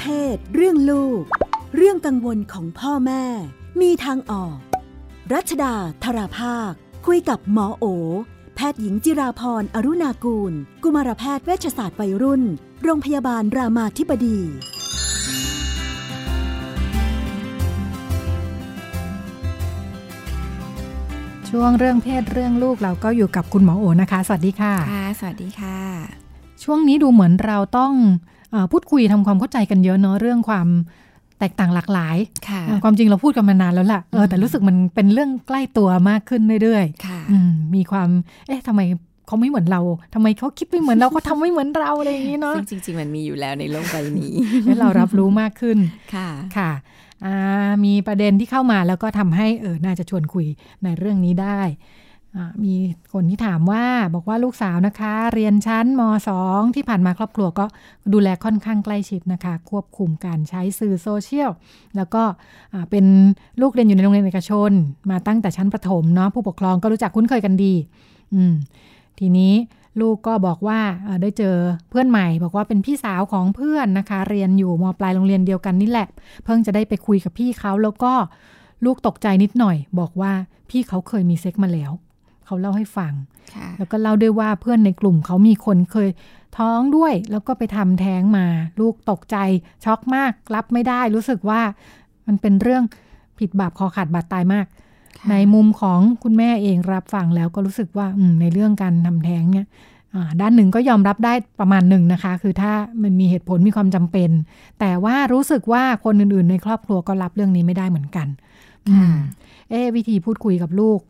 เพศ เรื่องลูก เรื่องกังวลของพ่อแม่ มีทางออก รัชดาธราภาค คุยกับหมอโอ แพทย์หญิงจิราพรอรุณากูล กุมารแพทย์เวชศาสตร์วัยรุ่น โรงพยาบาลรามาธิบดี ช่วงเรื่องเพศเรื่องลูกเราก็อยู่กับคุณหมอโอนะคะ สวัสดีค่ะ ค่ะ สวัสดีค่ะ ช่วงนี้ดูเหมือนเราต้องเออ พูดคุยทำความเข้าใจกันเยอะเนอะเรื่องความแตกต่างหลากหลายค่ะเออความจริงเราพูดกันมานานแล้วล่ะเออแต่รู้สึกมันเป็นเรื่องใกล้ตัวมากขึ้นเรื่อยค่ะๆอืมมีความเอ๊ะทำไมเขาไม่เหมือนเราทำไมเขาคิดไม่เหมือนเราเขาทำไม่เหมือนเราอะไรอย่างนี้เนาะซึ่งจริง ๆ มันมีอยู่แล้วในโลกใบนี้ให้เรารับรู้มากขึ้นค่ะค่ะอ่ามีประเด็นที่เข้ามาแล้วก็ทำให้เออน่าจะชวนคุยในเรื่องนี้ได้อ่า มีคนที่ถามว่าบอกว่าลูกสาวนะคะ เรียนชั้นม 2 ที่ผ่านมาครอบครัวก็ดูแลค่อนข้างใกล้ชิดนะคะ ควบคุมการใช้สื่อโซเชียล แล้วก็เป็นลูกเรียนอยู่ในโรงเรียนเอกชน มาตั้งแต่ชั้นประถมเนาะผู้ปกครองก็รู้จักคุ้นเคยกันดี อืมทีนี้ลูกก็บอกว่าได้เจอเพื่อนใหม่ บอกว่าเป็นพี่สาวของเพื่อนนะคะ เรียนอยู่มปลายโรงเรียนเดียวกันนี่แหละ เพิ่งจะได้ไปคุยกับพี่เขาแล้วก็ลูกตกใจนิดหน่อย บอกว่าพี่เขาเคยมีเซ็กมาแล้ว เขาเล่าให้ฟังค่ะแล้วก็เล่าด้วยว่าเพื่อนในกลุ่มเขามีคนเคยท้องด้วย แล้วก็ไปทำแท้งมา ลูกตกใจช็อกมาก รับไม่ได้รู้สึกว่ามันเป็นเรื่องผิดบาปคอขาดบาดตายมากค่ะในมุมของคุณแม่เองรับฟังแล้วก็รู้สึกว่าอืมในเรื่องการทำแท้งเนี่ยอ่าด้านหนึ่งก็ยอมรับได้ประมาณหนึ่งนะคะ คือถ้ามันมีเหตุผลมีความจำเป็น แต่ว่ารู้สึกว่าคนอื่นๆ ในครอบครัวก็รับเรื่องนี้ไม่ได้เหมือนกันอืมเอ๊ะวิธีพูดคุยกับลูก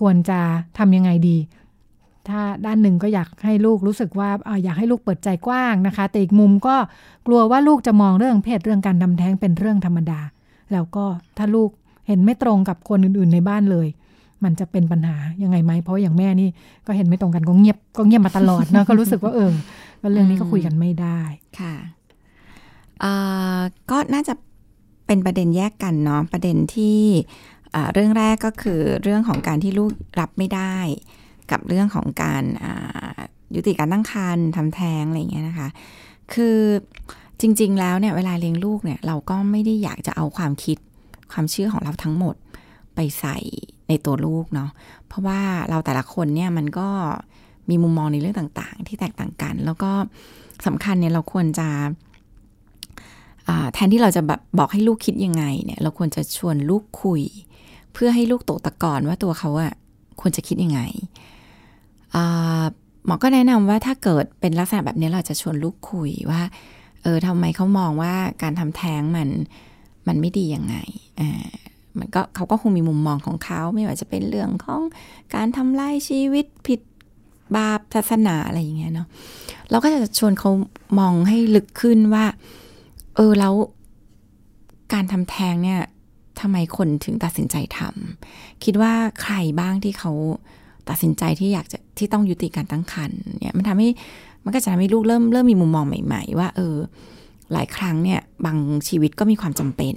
ควรจะทำยังไงดี ถ้าด้านหนึ่งก็อยากให้ลูกรู้สึกว่าอยากให้ลูกเปิดใจกว้างนะคะ แต่อีกมุมก็กลัวว่าลูกจะมองเรื่องเพศเรื่องการทำแท้งเป็นเรื่องธรรมดา แล้วก็ถ้าลูกเห็นไม่ตรงกับคนอื่นๆในบ้านเลย มันจะเป็นปัญหายังไงไหมเพราะอย่างแม่นี่ก็เห็นไม่ตรงกันก็เงียบก็เงียบมาตลอดเนาะก็รู้สึกว่าเออก็เรื่องนี้ก็คุยกันไม่ได้ค่ะก็น่าจะเป็นประเด็นแยกกันเนาะประเด็นที่ เรื่องแรกก็คือเรื่องของการที่ลูกรับไม่ได้ กับเรื่องของการยุติการตั้งครรภ์ทำแท้งอะไรอย่างเงี้ยนะคะ คือจริง ๆ แล้วเนี่ยเวลาเลี้ยงลูกเนี่ยเราก็ไม่ได้อยากจะเอาความคิดความเชื่อของเราทั้งหมดไปใส่ในตัวลูกเนาะ เพราะว่าเราแต่ละคนเนี่ยมันก็มีมุมมองในเรื่องต่าง ๆ ที่แตกต่างกัน แล้วก็สำคัญเนี่ยเราควรจะแทนที่เราจะแบบบอกให้ลูกคิดยังไงเนี่ย เราควรจะชวนลูกคุย พื่อให้ลูกตกตะกอนว่าตัวเขาอะควรจะคิดยังไงหมอก็แนะนำว่าถ้าเกิดเป็นลักษณะแบบนี้เราจะชวนลูกคุยว่า เออทำไมเขามองว่าการทำแท้งมันมันไม่ดียังไงอ่ามันก็เขาก็คงมีมุมมองของเขาไม่ว่าจะเป็นเรื่องของการทำลายชีวิตผิดบาปศาสนาอะไรอย่างเงี้ยเนาะเราก็จะชวนเขามองให้ลึกขึ้นว่า เออแล้วการทำแท้งเนี่ย ทำไมคนถึงตัดสินใจทำคิดว่าใครบ้างที่เขาตัดสินใจที่อยากจะที่ต้องยุติการตั้งครรภ์เนี่ยมันทำให้มันก็จะทำให้ลูกเริ่มเริ่มมีมุมมองใหม่ ๆ ว่า เออ หลายครั้งเนี่ยบางชีวิตก็มีความจำเป็น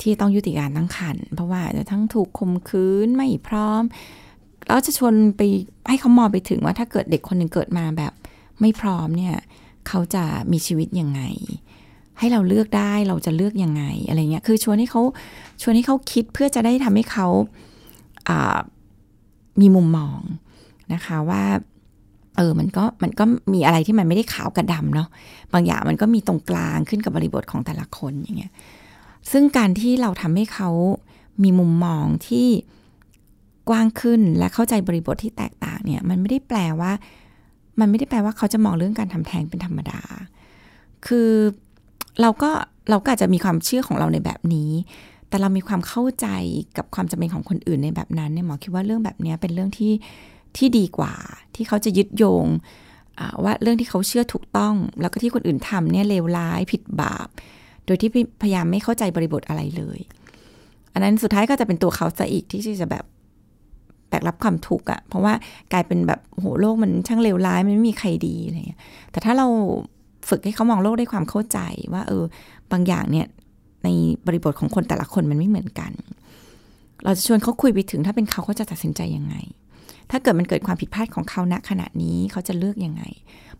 ที่ต้องยุติการตั้งครรภ์เพราะว่าอาจจะทั้งถูกข่มขืนไม่พร้อมแล้วจะชวนไปให้เขามองไปถึงว่าถ้าเกิดเด็กคนหนึ่งเกิดมาแบบไม่พร้อมเนี่ย เขาจะมีชีวิตยังไง ให้เราเลือกได้เราจะเลือกยังไงอะไรเงี้ยคือชวนให้เขาชวนให้เขาคิดเพื่อจะได้ทำให้เขาามีมุมมองนะคะว่าเออ มันก็มันก็มีอะไรที่มันไม่ได้ขาวกับดำเนาะ บางอย่างมันก็มีตรงกลางขึ้นกับบริบทของแต่ละคนอย่างเงี้ย ซึ่งการที่เราทำให้เขามีมุมมองที่กว้างขึ้นและเข้าใจบริบทที่แตกต่างเนี่ย มันไม่ได้แปลว่า มันไม่ได้แปลว่าเขาจะมองเรื่องการทำแท้งเป็นธรรมดา คือ เราก็เราก็อาจจะมีความเชื่อของเราในแบบนี้ แต่เรามีความเข้าใจกับความจำเป็นของคนอื่นในแบบนั้นเนี่ยหมอคิดว่าเรื่องแบบนี้เป็นเรื่องที่ที่ดีกว่า ที่เขาจะยึดโยงว่าเรื่องที่เขาเชื่อถูกต้อง แล้วก็ที่คนอื่นทำเนี่ยเลวร้ายผิดบาป โดยที่พยายามไม่เข้าใจบริบทอะไรเลย อันนั้นสุดท้ายก็จะเป็นตัวเขาซะอีกที่จะแบบแบกรับความทุกข์อะเพราะว่ากลายเป็นแบบโหโลกมันช่างเลวร้ายมันไม่มีใครดีอะไรเงี้ยแต่ถ้าเรา ฝึกให้เขามองโลกด้วยความเข้าใจว่าเออบางอย่างเนี่ยในบริบทของคนแต่ละคนมันไม่เหมือนกัน เราจะชวนเขาคุยไปถึงถ้าเป็นเขาเขาจะตัดสินใจยังไง ถ้าเกิดมันเกิดความผิดพลาดของเขาณขณะนี้เขาจะเลือกยังไง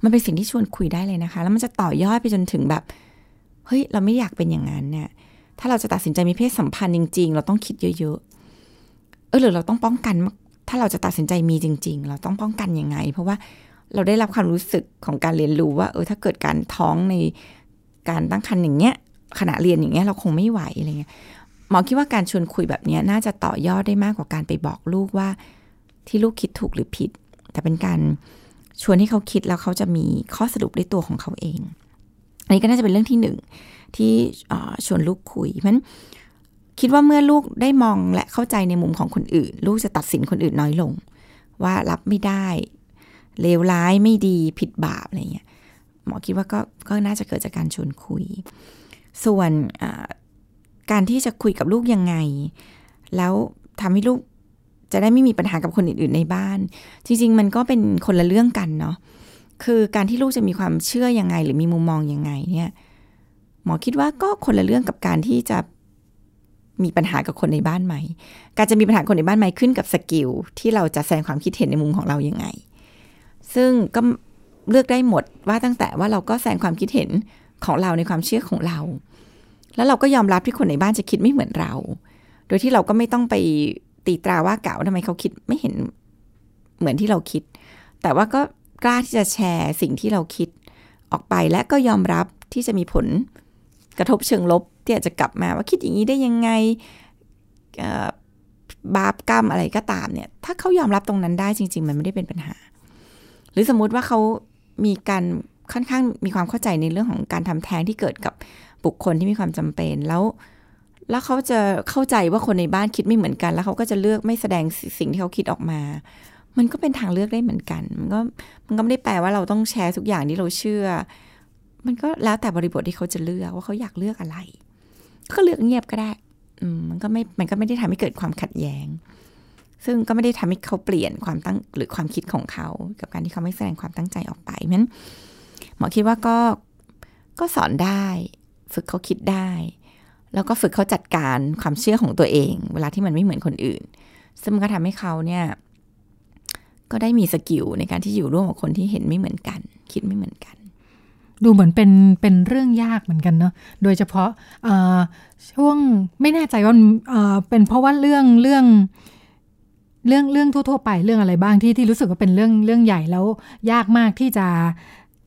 มันเป็นสิ่งที่ชวนคุยได้เลยนะคะ แล้วมันจะต่อยอดไปจนถึงแบบ เฮ้ย เราไม่อยากเป็นอย่างนั้นเนี่ย ถ้าเราจะตัดสินใจมีเพศสัมพันธ์จริง ๆ เราต้องคิดเยอะๆ เออหรือเราต้องป้องกัน ถ้าเราจะตัดสินใจมีจริง ๆ เราต้องป้องกันยังไง เพราะว่า เราได้รับความรู้สึกของการเรียนรู้ว่า เออถ้าเกิดการท้องในการตั้งครรภ์อย่างเงี้ยขณะเรียนอย่างเงี้ยเราคงไม่ไหวอะไรเงี้ยหมอคิดว่าการชวนคุยแบบนี้น่าจะต่อยอดได้มากกว่าการไปบอกลูกว่าที่ลูกคิดถูกหรือผิด แต่เป็นการชวนให้เขาคิดแล้วเขาจะมีข้อสรุปด้วยตัวของเขาเอง อันนี้ก็น่าจะเป็นเรื่องที่หนึ่งที่ชวนลูกคุย เพราะฉะนั้นคิดว่าเมื่อลูกได้มองและเข้าใจในมุมของคนอื่น ลูกจะตัดสินคนอื่นน้อยลง ว่ารับไม่ได้ เลวร้ายไม่ดีผิดบาปอะไรเงี้ยหมอคิดว่าก็ก็น่าจะเกิดจากการชวนคุย ส่วนการที่จะคุยกับลูกยังไง แล้วทำให้ลูกจะได้ไม่มีปัญหากับคนอื่น ๆ ในบ้าน จริง ๆ มันก็เป็นคนละเรื่องกันเนาะคือการที่ลูกจะมีความเชื่อยังไง หรือมีมุมมองยังไงเนี่ยหมอคิดว่าก็คนละเรื่องกับการที่จะมีปัญหากับคนในบ้านไหม การจะมีปัญหาคนในบ้านไหมขึ้นกับสกิลที่เราจะแสดงความคิดเห็นในมุมของเรายังไง ซึ่งก็เลือกได้หมดว่าตั้งแต่ว่าเราก็แสดงความคิดเห็นของเราในความเชื่อของเรา แล้วเราก็ยอมรับที่คนในบ้านจะคิดไม่เหมือนเรา โดยที่เราก็ไม่ต้องไปตีตราว่าเก่าทำไมเขาคิดไม่เห็นเหมือนที่เราคิด แต่ว่าก็กล้าที่จะแชร์สิ่งที่เราคิดออกไปและก็ยอมรับที่จะมีผลกระทบเชิงลบที่อาจจะกลับมาว่าคิดอย่างนี้ได้ยังไงบาปกรรมอะไรก็ตามเนี่ย ถ้าเขายอมรับตรงนั้นได้จริง ๆ มันไม่ได้เป็นปัญหา หรือสมมุติว่าเขามีการค่อนข้างมีความเข้าใจในเรื่องของการทำแท้งที่เกิดกับบุคคลที่มีความจำเป็นแล้ว แล้วเขาจะเข้าใจว่าคนในบ้านคิดไม่เหมือนกัน แล้วเขาก็จะเลือกไม่แสดงสิ่งที่เขาคิดออกมา มันก็เป็นทางเลือกได้เหมือนกัน มันก็มันก็ไม่ได้แปลว่าเราต้องแชร์ทุกอย่างที่เราเชื่อ มันก็แล้วแต่บริบทที่เขาจะเลือกว่าเขาอยากเลือกอะไร ก็เลือกเงียบก็ได้ อืมมันก็ไม่มันก็ไม่ได้ทำให้เกิดความขัดแย้ง ซึ่งก็ไม่ได้ทำให้เขาเปลี่ยนความตั้งหรือความคิดของเขา กับการที่เขาไม่แสดงความตั้งใจออกไปนั้นหมอคิดว่าก็ก็สอนได้ ฝึกเขาคิดได้ แล้วก็ฝึกเขาจัดการความเชื่อของตัวเอง เวลาที่มันไม่เหมือนคนอื่น ซึ่งก็ทำให้เขาเนี่ย ก็ได้มีสกิลในการที่อยู่ร่วมกับคนที่เห็นไม่เหมือนกัน คิดไม่เหมือนกันดูเหมือนเป็นเป็นเรื่องยากเหมือนกันเนาะ โดยเฉพาะช่วงไม่แน่ใจว่าเป็นเพราะว่าเรื่องเรื่อง เรื่องเรื่องทั่วๆไปเรื่องอะไรบ้างที่ที่รู้สึกว่าเป็นเรื่องเรื่องใหญ่แล้วยากมากที่จะ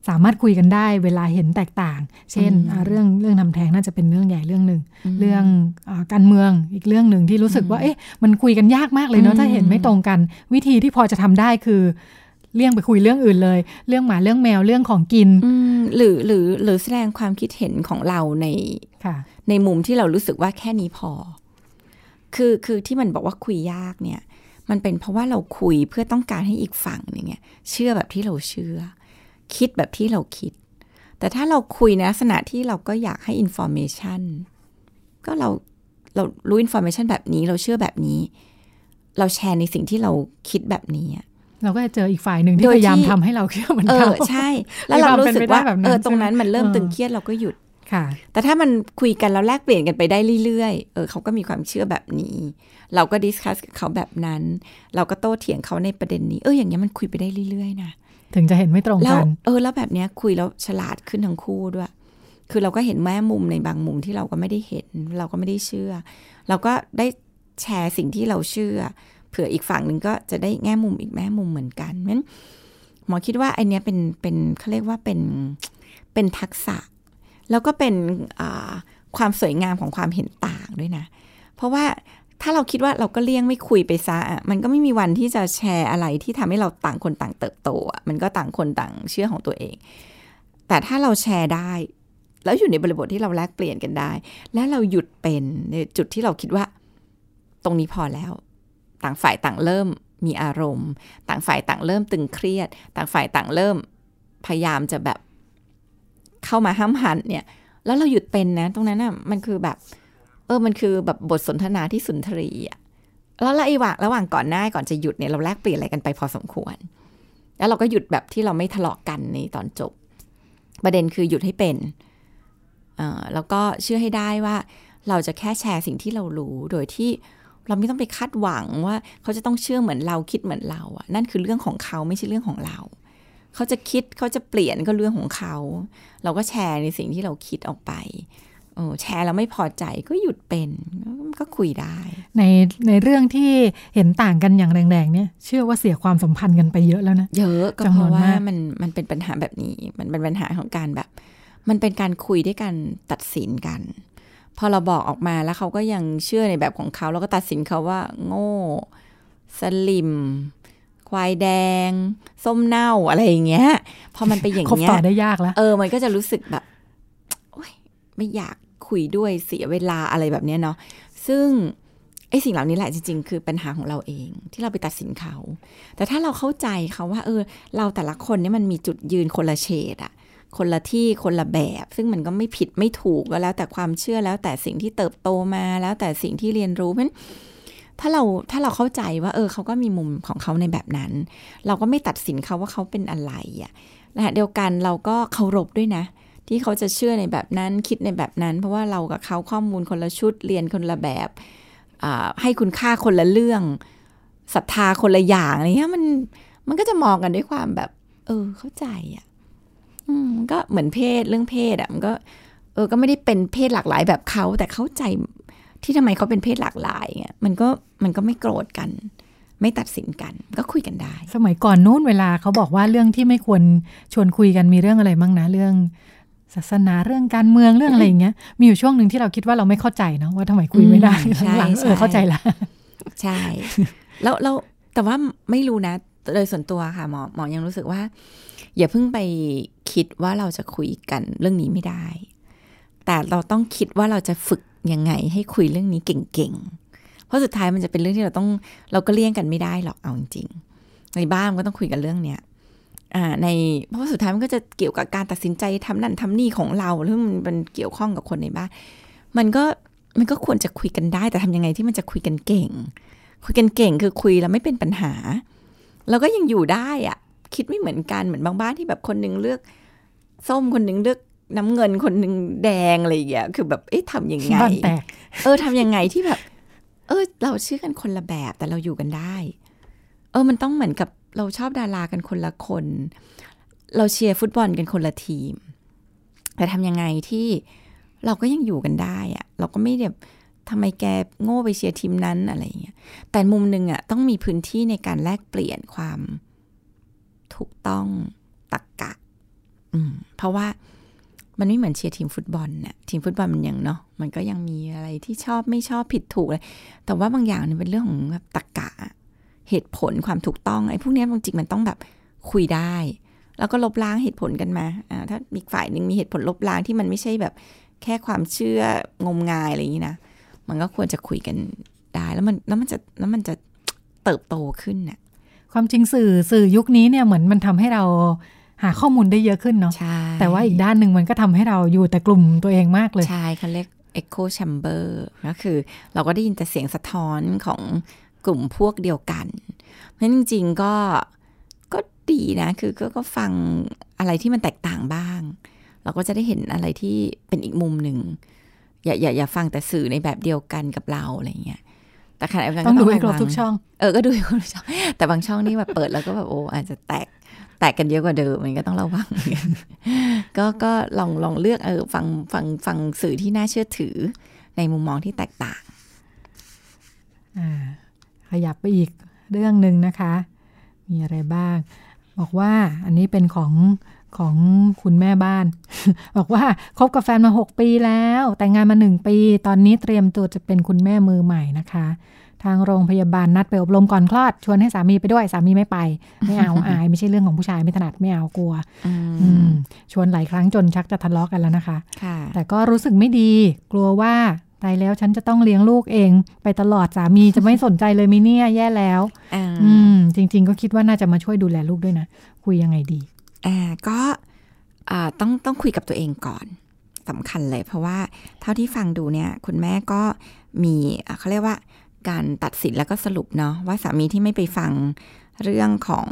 สามารถคุยกันได้เวลาเห็นแตกต่าง เช่น เรื่องเรื่องทำแท้งน่าจะเป็นเรื่องใหญ่เรื่องหนึ่ง เรื่องอการเมืองอีกเรื่องหนึ่งที่รู้สึกว่า เอ๊ะ มันคุยกันยากมากเลยเนาะ ถ้าเห็นไม่ตรงกัน วิธีที่พอจะทำได้คือ เลี่ยงไปคุยเรื่องอื่นเลย เรื่องหมาเรื่องแมวเรื่องของกิน หรือหรือหรือแสดงความคิดเห็นของเราในในมุมที่เรารู้สึกว่าแค่นี้พอ คือคือที่มันบอกว่าคุยยากเนี่ย มันเป็นเพราะว่าเราคุยเพื่อต้องการให้อีกฝั่งหนึ่งเนี่ยเชื่อแบบที่เราเชื่อ คิดแบบที่เราคิด แต่ถ้าเราคุยในลักษณะที่เราก็อยากให้ information ก็เราเรารู้ information แบบนี้เราเชื่อแบบนี้ เราแชร์ในสิ่งที่เราคิดแบบนี้เราก็จะเจออีกฝ่ายหนึ่งที่พยายามทำให้เราเชื่อเหมือนเขาใช่ แล้วเรารู้สึกว่าเออตรงนั้นมันเริ่มตึงเครียดเราก็หยุด ค่ะ แต่ถ้ามันคุยกันแล้วแลกเปลี่ยนกันไปได้เรื่อยๆ เออเขาก็มีความเชื่อแบบนี้ เราก็ดิสคัสกับเขาแบบนั้น เราก็โต้เถียงเขาในประเด็นนี้ เอออย่างเงี้ยมันคุยไปได้เรื่อยๆนะถึงจะเห็นไม่ตรงกัน เออ แล้วแบบเนี้ยคุยแล้วฉลาดขึ้นทั้งคู่ด้วย คือเราก็เห็นแม่มุมในบางมุมที่เราก็ไม่ได้เห็น เราก็ไม่ได้เชื่อ เราก็ได้แชร์สิ่งที่เราเชื่อ เผื่ออีกฝั่งหนึ่งก็จะได้แง่มุมอีกแม่มุมเหมือนกันเพราะหมอคิดว่าไอเนี้ยเป็นเป็นเขาเรียกว่าเป็นเป็นทักษะ แล้วก็เป็นความสวยงามของความเห็นต่างด้วยนะ เพราะว่าถ้าเราคิดว่าเราก็เลี่ยงไม่คุยไปซะอะมันก็ไม่มีวันที่จะแชร์อะไรที่ทำให้เราต่างคนต่างเติบโตอะมันก็ต่างคนต่างเชื่อของตัวเอง แต่ถ้าเราแชร์ได้ แล้วอยู่ในบริบทที่เราแลกเปลี่ยนกันได้ และเราหยุดเป็นในจุดที่เราคิดว่า ตรงนี้พอแล้ว ต่างฝ่ายต่างเริ่มมีอารมณ์ ต่างฝ่ายต่างเริ่มตึงเครียด ต่างฝ่ายต่างเริ่มพยายามจะแบบ เข้ามาห้ามหันเนี่ย แล้วเราหยุดเป็นนะ ตรงนั้นอะมันคือแบบ เออมันคือแบบบทสนทนาที่สุนทรีอะแล้วระหว่างระหว่างก่อนหน้าก่อนจะหยุดเนี่ยเราแลกเปลี่ยนอะไรกันไปพอสมควร แล้วเราก็หยุดแบบที่เราไม่ทะเลาะกันในตอนจบ ประเด็นคือหยุดให้เป็นอ่อแล้วก็เชื่อให้ได้ว่า เราจะแค่แชร์สิ่งที่เรารู้โดยที่เราไม่ต้องไปคาดหวังว่าเขาจะต้องเชื่อเหมือนเราคิดเหมือนเราอะนั่นคือเรื่องของเขาไม่ใช่เรื่องของเรา เขาจะคิดเขาจะเปลี่ยนก็เรื่องของเขา เราก็แชร์ในสิ่งที่เราคิดออกไปโอ้แชร์แล้วไม่พอใจก็หยุดเป็นก็คุยได้ ในในเรื่องที่เห็นต่างกันอย่างแรงๆเนี่ยเชื่อว่าเสียความสัมพันธ์กันไปเยอะแล้วนะเยอะก็จำเพนวนราะว่ามากมันมันเป็นปัญหาแบบนี้ มันเป็นปัญหาของการแบบ มันเป็นการคุยด้วยการตัดสินกัน พอเราบอกออกมาแล้วเขาก็ยังเชื่อในแบบของเขา แล้วก็ตัดสินเขาว่า โง่ สลิม ควายแดง ส้มเน่าอะไรอย่างเงี้ย พอมันไปนอย่างคบเงี้ยต่อได้ยากแล้ว เออ มันก็จะรู้สึกแบบ โอ๊ย ไม่อยากคุยด้วยเสียเวลาอะไรแบบเนี้ยเนาะ ซึ่งไอ้สิ่งเหล่านี้แหละจริง ๆ คือปัญหาของเราเองที่เราไปตัดสินเขา แต่ถ้าเราเข้าใจเขาว่า เออ เราแต่ละคนเนี่ยมันมีจุดยืนคนละเฉดอะคนละที่คนละแบบ ซึ่งมันก็ไม่ผิดไม่ถูกก็แล้วแต่ความเชื่อแล้วแต่สิ่งที่เติบโตมาแล้วแต่สิ่งที่เรียนรู้เพราะฉะนั้น ถ้าเราถ้าเราเข้าใจว่า เออเขาก็มีมุมของเขาในแบบนั้น เราก็ไม่ตัดสินเขาว่าเขาเป็นอะไรอะนะเดียวกันเราก็เคารพด้วยนะ ที่เขาจะเชื่อในแบบนั้นคิดในแบบนั้น เพราะว่าเรากับเขาข้อมูลคนละชุดเรียนคนละแบบให้คุณค่าคนละเรื่องศรัทธาคนละอย่างอะไรเงี้ยมันมันก็จะมองกันด้วยความแบบ เออ เข้าใจอะ่ะอืมมันก็เหมือนเพศเรื่องเพศอะ่ะมันก็ เออ ก็ไม่ได้เป็นเพศหลากหลายแบบเขาแต่เข้าใจ ที่ทำไมเขาเป็นเพศหลากหลายเงี้ยมันก็มันก็ไม่โกรธกัน ไม่ตัดสินกันก็คุยกันได้ สมัยก่อนนู้นเวลาเขาบอกว่าเรื่องที่ไม่ควรชวนคุยกันมีเรื่องอะไรบ้างนะเรื่องศาสนาเรื่องการเมืองเรื่องอะไรอย่างเงี้ย มีอยู่ช่วงหนึ่งที่เราคิดว่าเราไม่เข้าใจเนาะว่าทำไมคุยไม่ได้อืมใช่หลังๆเอใช่อเข้าใจละใช่แล้วแล้วแต่ว่าไม่รู้นะ โดยส่วนตัวค่ะหมอหมอยังรู้สึกว่า อย่าเพิ่งไปคิดว่าเราจะคุยกันเรื่องนี้ไม่ได้ แต่เราต้องคิดว่าเราจะฝึกยังไงให้คุยเรื่องนี้เก่งๆ เพราะสุดท้ายมันจะเป็นเรื่องที่เราต้องเราก็เลี่ยงกันไม่ได้หรอกเอาจริงๆในบ้านก็ต้องคุยกันเรื่องเนี้ยอ่าในเพราะสุดท้ายมันก็จะเกี่ยวกับการตัดสินใจทำนั่นทำนี่ของเราเรื่อมันมันเกี่ยวข้องกับคนในบ้าน มันก็มันก็ควรจะคุยกันได้ แต่ทำยังไงที่มันจะคุยกันเก่ง คุยกันเก่งคือคุยแล้วไม่เป็นปัญหา เราก็ยังอยู่ได้อะคิดไม่เหมือนกันเหมือนบางบ้านที่แบบคนหนึงเลือกส้มคนหนึงเลือก น้ำเงินคนหนึงแดงอะไรอย่างเงี้ยคือแบบเอ๊ะทำยังไงบ้านแตกเออทำยังไงที่แบบ เออ เราเชื่อกันคนละแบบแต่เราอยู่กันได้ เออ มันต้องเหมือนกับเราชอบดารากันคนละคน เราเชียร์ฟุตบอลกันคนละทีม แต่ทำยังไงที่เราก็ยังอยู่กันได้อะเราก็ไม่แบบทำไมแกโง่ไปเชียร์ทีมนั้นอะไรอย่างเงี้ยแต่มุมหนึ่งอะต้องมีพื้นที่ในการแลกเปลี่ยนความถูกต้องตักกะ อืมเพราะว่า มันไม่เหมือนเชียร์ทีมฟุตบอลน่ะทีมฟุตบอลมันยังเนาะมันก็ยังมีอะไรที่ชอบไม่ชอบผิดถูกเลยแต่ว่าบางอย่างเนี่ยเป็นเรื่องของแบบตรรกะ เหตุผลความถูกต้องไอ้พวกนี้บางจริงมันต้องแบบคุยได้ แล้วก็ลบล้างเหตุผลกันมาอ่าถ้ามีฝ่ายหนึ่งมีเหตุผลลบล้างที่มันไม่ใช่แบบแค่ความเชื่องมงายอะไรอย่างนี้นะ มันก็ควรจะคุยกันได้แล้วมันแล้วมันจะแล้วมันจะเติบโตขึ้นน่ะความจริงสื่อสื่อยุคนี้เนี่ยเหมือนมันทำให้เรา หาข้อมูลได้เยอะขึ้นเนาะใช่แต่ว่าอีกด้านหนึ่งมันก็ทำให้เราอยู่แต่กลุ่มตัวเองมากเลย ใช่เขาเรียก echo chamber ก็คือเราก็ได้ยินแต่เสียงสะท้อนของกลุ่มพวกเดียวกัน เพราะฉะนั้นจริง ๆ ก็ก็ดีนะ คือก็ก็ฟังอะไรที่มันแตกต่างบ้าง เราก็จะได้เห็นอะไรที่เป็นอีกมุมหนึ่งอย่าอย่าอย่าฟังแต่สื่อในแบบเดียวกันกับเราอะไรเงี้ยแต่ขณะเดียวกันต้องดูระให้ครบวังทุกช่อง เออ ก็ดูให้ครบทุกช่อง แต่บางช่องนี่แบบเปิดแล้วก็แบบโอ้อาจจะแตก แตกกันเยอะกว่าเดิมมันก็ต้องระวังก็ก็ลองลองเลือกเออฟังฟังฟังสื่อที่น่าเชื่อถือ ในมุมมองที่แตกต่างขยับไปอีกเรื่องหนึ่งนะคะ มีอะไรบ้าง บอกว่าอันนี้เป็นของของคุณแม่บ้าน บอกว่าคบกับแฟนมา 6 ปีแล้ว แต่งงานมา 1 ปี ตอนนี้เตรียมตัวจะเป็นคุณแม่มือใหม่นะคะ ทางโรงพยาบาลนัดไปอบรมก่อนคลอด ชวนให้สามีไปด้วยสามีไม่ไป ไม่เอาอาย ไม่ใช่เรื่องของผู้ชายไม่ถนัดไม่เอากลัวอือืมมชวนหลายครั้งจนชักจะทะเลาะกันแล้วนะคะค่ะแต่ก็รู้สึกไม่ดี กลัวว่าตายแล้วฉันจะต้องเลี้ยงลูกเอง ไปตลอดสามีจะไม่สนใจเลยมิเนี่ยแย่แล้วอ่าอืมจริง ๆ ก็คิดว่าน่าจะมาช่วยดูแลลูกด้วยนะคุยยังไงดีอ่าก็อ่าต้องต้องคุยกับตัวเองก่อนสำคัญเลย เพราะว่าเท่าที่ฟังดูเนี่ย คุณแม่ก็มีอ่าเขาเรียกว่า การตัดสินแล้วก็สรุปเนาะว่าสามีที่ไม่ไปฟังเรื่องของ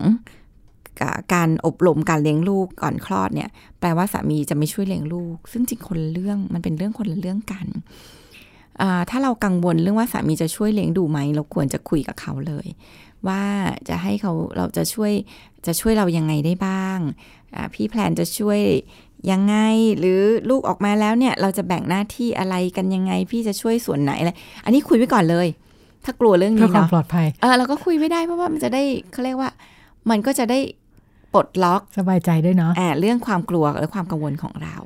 การอบรมการเลี้ยงลูกก่อนคลอดเนี่ย แปลว่าสามีจะไม่ช่วยเลี้ยงลูก ซึ่งจริงคนละเรื่องมันเป็นเรื่องคนละเรื่องกันถ้าเรากังวลเรื่องว่าสามีจะช่วยเลี้ยงดูไหม เราควรจะคุยกับเขาเลย ว่าจะให้เขาเราจะช่วยจะช่วยเรายังไงได้บ้าง พี่แพลนจะช่วยยังไงหรือลูกออกมาแล้วเนี่ย เราจะแบ่งหน้าที่อะไรกันยังไง พี่จะช่วยส่วนไหนอะไรอันนี้คุยไว้ก่อนเลย ถ้ากลัวเรื่องนี้เนาะปลอดภัยเออเราก็คุยไม่ได้เพราะว่ามันจะได้เขาเรียกว่า มันก็จะได้ปลดล็อกสบายใจด้วยเนาะอ่าเรื่องความกลัวและความกังวลของเรา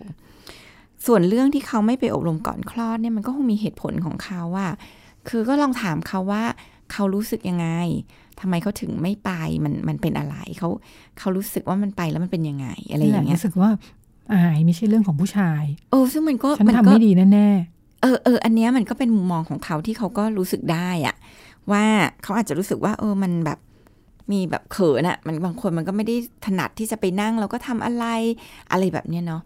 ส่วนเรื่องที่เขาไม่ไปอบรมก่อนคลอดเนี่ยมันก็คงมีเหตุผลของเขาว่า คือก็ลองถามเขาว่า เขารู้สึกยังไงทำไมเขาถึงไม่ไปมันมันเป็นอะไรเขาเขารู้สึกว่ามันไปแล้วมันเป็นยังไง อะไรอย่างเงี้ยรู้สึกว่าอายไม่ใช่เรื่องของผู้ชายเออซึ่งมันก็ฉันทำไม่ดีแน่ๆ เออเอออันเนี้ยมันก็เป็นมุมมองของเขาที่เขาก็รู้สึกได้อะว่าเขาอาจจะรู้สึกว่า เออมันแบบมีแบบเขินอะมันบางคนมันก็ไม่ได้ถนัดที่จะไปนั่งเราก็ทำอะไรอะไรแบบเนี้ยเนาะ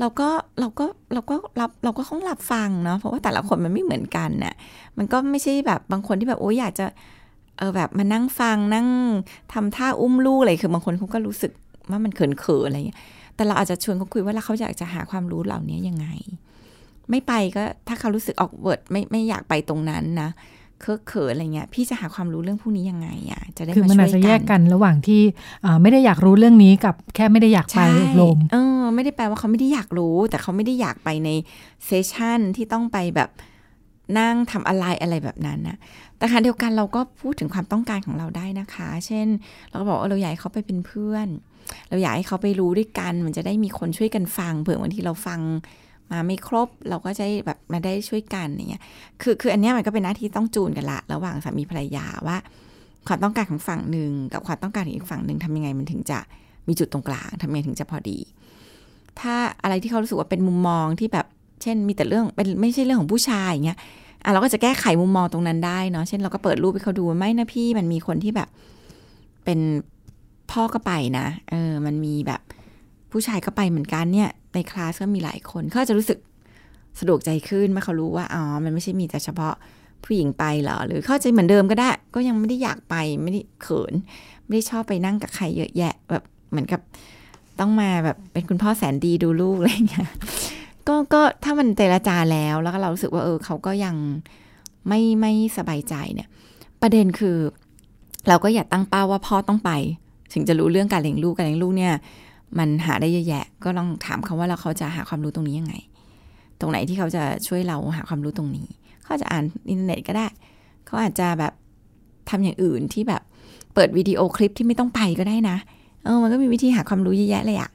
เราก็เราก็เราก็รับเราก็ต้องรับฟังเนาะเพราะว่าแต่ละคนมันไม่เหมือนกันน่ะมันก็ไม่ใช่แบบบางคนที่แบบโอ้ยอยากจะเออแบบมานั่งฟังนั่งทำท่าอุ้มลูกอะไรคือบางคนเขาก็รู้สึกว่ามันเขินเขินอะไรอย่างเงี้ยแต่เราอาจจะชวนเขาคุยว่าแล้วเขาอยากจะหาความรู้เหล่านี้ยังไง ไม่ไปก็ถ้าเขารู้สึกออกเวิร์ดไม่ไม่อยากไปตรงนั้นนะเคอะเขินอะไรเงี้ยพี่จะหาความรู้เรื่องพวกนี้ยังไงอะจะได้คือมันอาจจะแยกกันระหว่างที่ไม่ได้อยากรู้เรื่องนี้กับแค่ไม่ได้อยากไปอบรมเออ ไม่ได้แปลว่าเขาไม่ได้อยากรู้ แต่เขาไม่ได้อยากไปในเซสชั่นที่ต้องไปแบบนั่งทำอะไรอะไรแบบนั้นนะแต่ขณะเดียวกันเราก็พูดถึงความต้องการของเราได้นะคะ เช่น เราก็บอกว่าเราอยากให้เขาไปเป็นเพื่อน เราอยากให้เขาไปรู้ด้วยกัน มันจะได้มีคนช่วยกันฟังเผื่อบางทีเราฟัง มาไม่ครบเราก็จะแบบมาได้ช่วยกันอย่างเงี้ยคือคืออันนี้มันก็เป็นหน้าที่ต้องจูนกันละ ระหว่างสามีภรรยาว่า ความต้องการของฝั่งหนึ่งกับความต้องการของอีกฝั่งหนึ่งทำยังไงมันถึงจะมีจุดตรงกลางทำยังไงถึงจะพอดี ถ้าอะไรที่เขารู้สึกว่าเป็นมุมมองที่แบบ เช่น มีแต่เรื่องเป็นไม่ใช่เรื่องของผู้ชายอย่างเงี้ยอะเราก็จะแก้ไขมุมมองตรงนั้นได้เนาะเช่นเราก็เปิดรูปให้เขาดูไม่นะพี่มันมีคนที่แบบ เป็นพ่อก็ไปนะเออมันมีแบบผู้ชายก็ไปเหมือนกันเนี่ย ในคลาสก็มีหลายคนเขาจะรู้สึกสะดวกใจขึ้นเมื่อเขารู้ว่าอ๋อมันไม่ใช่มีแต่เฉพาะผู้หญิงไปเหรอหรือเข้าใจเหมือนเดิมก็ได้ ก็ยังไม่ได้อยากไปไม่ได้เขิน ไม่ได้ชอบไปนั่งกับใครเยอะแยะ แบบเหมือนกับต้องมาแบบเป็นคุณพ่อแสนดีดูลูกอะไรเงี้ยก็ก็ถ้ามันเจรจาแล้วแล้วก็เรารู้สึกว่าเออเขาก็ยังไม่ไม่สบายใจเนี่ย ประเด็นคือ เราก็อย่าตั้งเป้าว่าพ่อต้องไป ถึงจะรู้เรื่องการเลี้ยงลูกการเลี้ยงลูกเนี่ย มันหาได้เยอะแยะ ก็ลองถามเขาว่าแล้วเขาจะหาความรู้ตรงนี้ยังไง ตรงไหนที่เขาจะช่วยเราหาความรู้ตรงนี้ เขาจะอ่านอินเทอร์เน็ตก็ได้ เขาอาจจะแบบทำอย่างอื่นที่แบบเปิดวิดีโอคลิปที่ไม่ต้องไปก็ได้นะ เออ มันก็มีวิธีหาความรู้เยอะแยะเลยอะ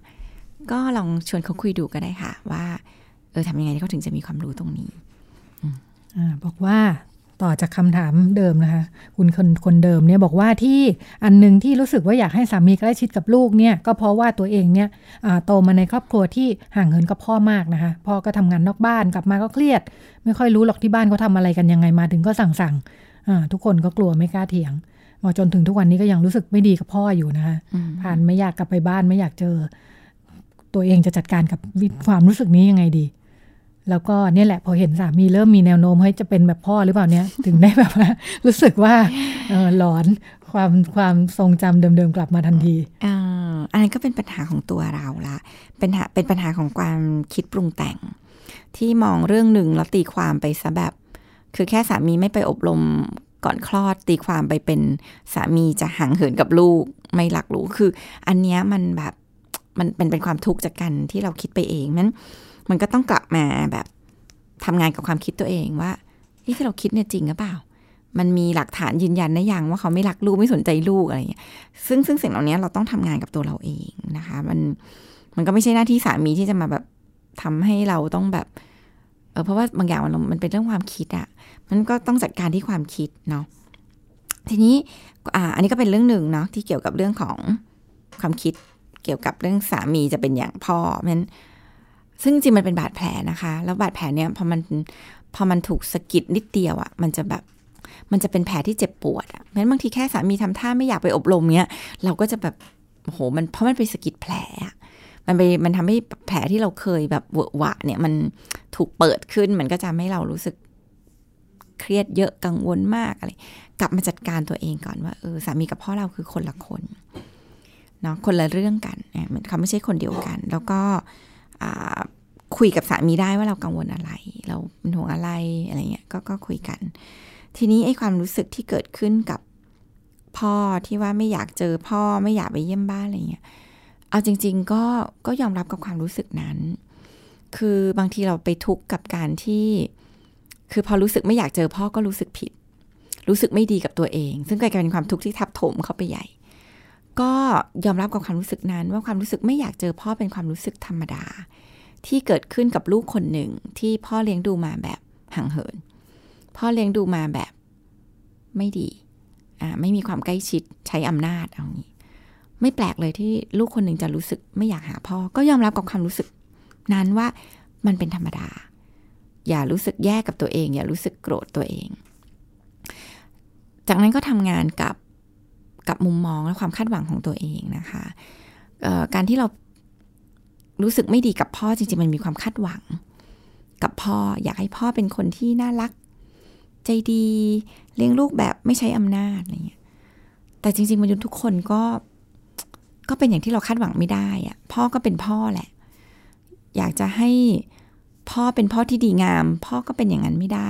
ก็ลองชวนเขาคุยดูก็ได้ค่ะ ว่า เออทำยังไงเขาถึงจะมีความรู้ตรงนี้อบอกว่า ต่อจากคำถามเดิมนะคะ คุณคนคนเดิมเนี่ยบอกว่าที่อันนึงที่รู้สึกว่าอยากให้สามีใกล้ชิดกับลูกเนี่ยก็เพราะว่าตัวเองเนี่ยโตมาในครอบครัวที่ห่างเหินกับพ่อมากนะคะพ่อก็ทำงานนอกบ้านกลับมาก็เครียด ไม่ค่อยรู้หรอกที่บ้านเขาทาอะไรกันยังไงมาถึงก็สั่งสั่งทุกคนก็กลัวไม่กล้าเถียงมาจนถึงทุกวันนี้ก็ยังรู้สึกไม่ดีกับพ่ออยู่นะคะผ่านไม่อยากกลับไปบ้านไม่อยากเจอ ตัวเองจะจัดการกับความรู้สึกนี้ยังไงดี แล้วก็เนี่ยแหละพอเห็นสามีเริ่มมีแนวโน้มให้จะเป็นแบบพ่อหรือเปล่าเนี่ย ถึงได้แบบว่า รู้สึกว่าหลอนความความทรงจำเดิมๆกลับมาทันทีอ่อันนั้นก็เป็นปัญหาของตัวเราละเป็นเป็นปัญหาของความคิดปรุงแต่ง ที่มองเรื่องหนึ่งแล้วตีความไปซะแบบ คือแค่สามีไม่ไปอบรมก่อนคลอดตีความไปเป็นสามีจะห่างเหินกับลูกไม่หลักรู้คือ อันเนี้ยมันแบบมันเป็นเป็นความทุกข์จากกันที่เราคิดไปเองนั้น มันก็ต้องกลับมาแบบทำงานกับความคิดตัวเองว่าที่เราคิดเนี่ยจริงหรือเปล่า มันมีหลักฐานยืนยันได้ยังว่าเขาไม่รักลูกไม่สนใจลูกอะไรอย่างเงี้ย ซึ่งซึ่งสิ่งเหล่านี้เราต้องทำงานกับตัวเราเองนะคะ มันมันก็ไม่ใช่หน้าที่สามีที่จะมาแบบทำให้เราต้องแบบเออเพราะว่าบางอย่างมันมันเป็นเรื่องความคิดอะมันก็ต้องจัดการที่ความคิดเนาะ ทีนี้อ่าอันนี้ก็เป็นเรื่องหนึ่งเนาะที่เกี่ยวกับเรื่องของความคิดเกี่ยวกับเรื่องสามีจะเป็นอย่างพ่อมัน ซึ่งจริงมันเป็นบาดแผลนะคะ แล้วบาดแผลเนี้ยพอมันพอมันถูกสะกิดนิดเดียวอะ่ะ มันจะแบบมันจะเป็นแผลที่เจ็บปวดอะ่ะเพราะฉะนั้นบางทีแค่สามีทำท่าไม่อยากไปอบรมเนี้ย เราก็จะแบบโอ้โหมันเพราะมันไปสะกิดแผลมันไปมันทำให้แผลที่เราเคยแบบเวอะหวะเนี่ยมันถูกเปิดขึ้นมันก็จะให้เรารู้สึกเครียดเยอะกังวลมากอะไร กลับมาจัดการตัวเองก่อนว่าเออสามีกับพ่อเราคือคนละคนเนาะคนละเรื่องกันเนี่ยเขาไม่ใช่คนเดียวกัน แล้วก็ คุยกับสามีได้ว่าเรากังวลอะไร เราเป็นห่วงอะไรอะไรเงี้ยก็ก็คุยกัน ทีนี้ไอ้ความรู้สึกที่เกิดขึ้นกับพ่อที่ว่าไม่อยากเจอพ่อไม่อยากไปเยี่ยมบ้านอะไรเงี้ยเอาจริง ๆ ก็ก็ยอมรับกับความรู้สึกนั้น คือบางทีเราไปทุกข์กับการที่ คือพอรู้สึกไม่อยากเจอพ่อก็รู้สึกผิด รู้สึกไม่ดีกับตัวเอง ซึ่งกลายเป็นความทุกข์ที่ทับถมเข้าไปใหญ่ ก็ยอมรับกับความรู้สึกนั้น ว่าความรู้สึกไม่อยากเจอพ่อเป็นความรู้สึกธรรมดา ที่เกิดขึ้นกับลูกคนหนึ่งที่พ่อเลี้ยงดูมาแบบห่างเหิน พ่อเลี้ยงดูมาแบบไม่ดีอ่าไม่มีความใกล้ชิดใช้อำนาจเอางี้ ไม่แปลกเลยที่ลูกคนหนึ่งจะรู้สึกไม่อยากหาพ่อ ก็ยอมรับกับความรู้สึกนั้นว่ามันเป็นธรรมดา อย่ารู้สึกแย่กับตัวเอง อย่ารู้สึกโกรธตัวเอง จากนั้นก็ทำงานกับ กับมุมมองและความคาดหวังของตัวเองนะคะการที่เรารู้สึกไม่ดีกับพ่อจริงๆมันมีความคาดหวัง กับพ่ออยากให้พ่อเป็นคนที่น่ารัก ใจดีเลี้ยงลูกแบบไม่ใช้อำนาจอะไรเงี้ยแต่จริงๆมนุษย์ทุกคนก็ก็เป็นอย่างที่เราคาดหวังไม่ได้อะพ่อก็เป็นพ่อแหละ อยากจะให้พ่อเป็นพ่อที่ดีงาม พ่อก็เป็นอย่างนั้นไม่ได้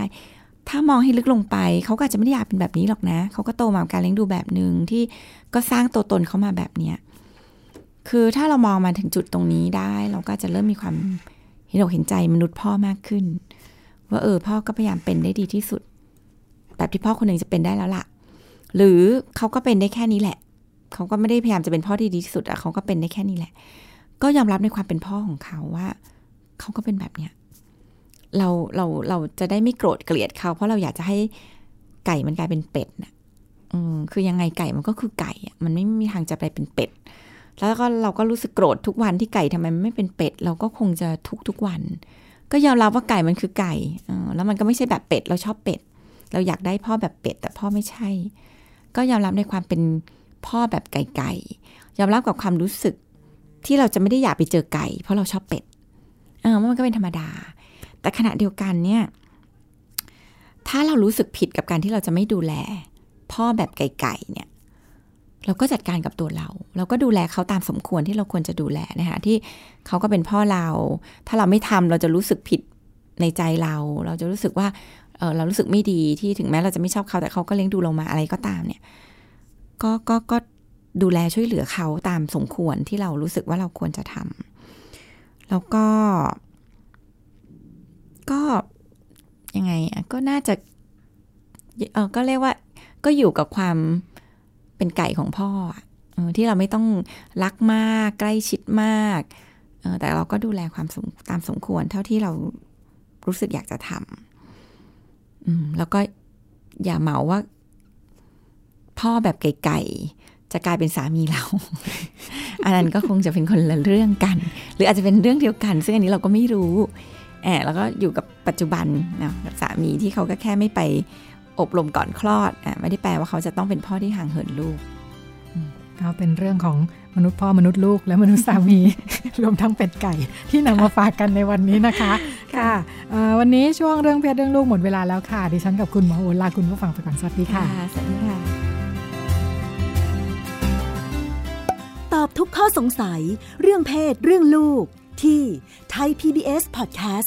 ถ้ามองให้ลึกลงไปเขาก็อาจจะไม่ได้อยากเป็นแบบนี้หรอกนะเขาก็โตมาการเลี้ยงดูแบบหนึ่งที่ก็สร้างตัวตนเขามาแบบเนี้ยคือถ้าเรามองมาถึงจุดตรงนี้ได้ เราก็จะเริ่มมีความเห็นอกเห็นใจมนุษย์พ่อมากขึ้น ว่าเออพ่อก็พยายามเป็นได้ดีที่สุด แบบที่พ่อคนหนึ่งจะเป็นได้แล้วล่ะ หรือเขาก็เป็นได้แค่นี้แหละเขาก็ไม่ได้พยายามจะเป็นพ่อที่ดีที่สุดอะเขาก็เป็นได้แค่นี้แหละ ก็ยอมรับในความเป็นพ่อของเขาว่าเขาก็เป็นแบบเนี้ย เราเราเราจะได้ไม่โกรธเกลียดเขา เพราะเราอยากจะให้ไก่มันกลายเป็นเป็ดนะอืมคือยังไงไก่มันก็คือไก่มันไม่มีทางจะไปเป็นเป็ด แล้วก็เราก็รู้สึกโกรธทุกวันที่ไก่ทำไมไม่เป็นเป็ด เราก็คงจะทุกทุกวัน ก็ยอมรับว่าไก่มันคือไก่แล้วมันก็ไม่ใช่แบบเป็ด เราชอบเป็ด เราอยากได้พ่อแบบเป็ด แต่พ่อไม่ใช่ ก็ยอมรับในความเป็นพ่อแบบไก่ไก่ยอมรับกับความรู้สึกที่เราจะไม่ได้อยากไปเจอไก่ เพราะเราชอบเป็ดเออมันก็เป็นธรรมดา แต่ขณะเดียวกันเนี่ย ถ้าเรารู้สึกผิดกับการที่เราจะไม่ดูแล พ่อแบบไก่ๆเนี่ย เราก็จัดการกับตัวเรา เราก็ดูแลเขาตามสมควรที่เราควรจะดูแลนะคะที่เขาก็เป็นพ่อเรา ถ้าเราไม่ทำเราจะรู้สึกผิดในใจเรา เราจะรู้สึกว่าเเรารู้สึกไม่ดีที่ถึงแม้เราจะไม่ชอบเขาแต่เขาก็เลี้ยงดูเรามาอะไรก็ตามเนี่ย ก็ก็ก็ดูแลช่วยเหลือเขาตามสมควรที่เรารู้สึกว่าเราควรจะทำแล้วก็ ก็ยังไงก็น่าจะเออก็เรียกว่า ก็อยู่กับความเป็นไก่ของพ่อที่เราไม่ต้องรักมากใกล้ชิดมากแต่เราก็ดูแลความตามสมควร เท่าที่เรารู้สึกอยากจะทำแล้วก็อย่าเหมาว่า พ่อแบบไก่ๆจะกลายเป็นสามีเรา อันนั้นก็คงจะเป็นคนละเรื่องกัน หรืออาจจะเป็นเรื่องเดียวกัน ซึ่งอันนี้เราก็ไม่รู้ แอบแล้วก็อยู่กับปัจจุบันนะสามีที่เขาก็แค่ไม่ไปอบรมก่อนคลอดอะไม่ได้แปลว่าเขาจะต้องเป็นพ่อที่ห่างเหินลูกก็เป็นเรื่องของมนุษย์พ่อมนุษย์ลูกและมนุษย์สามี รวมทั้งเป็ดไก่ที่นำมาฝากกันในวันนี้นะคะค่ะวันนี้ช่วงเรื่องเพศเรื่องลูกหมดเวลาแล้วค่ะ ดิฉันกับคุณหมอโอลาคุณผู้ฟังไปก่อนสวัสดีค่ะสวัสดีค่ะ ตอบทุกข้อสงสัย เรื่องเพศเรื่องลูก ที่ไ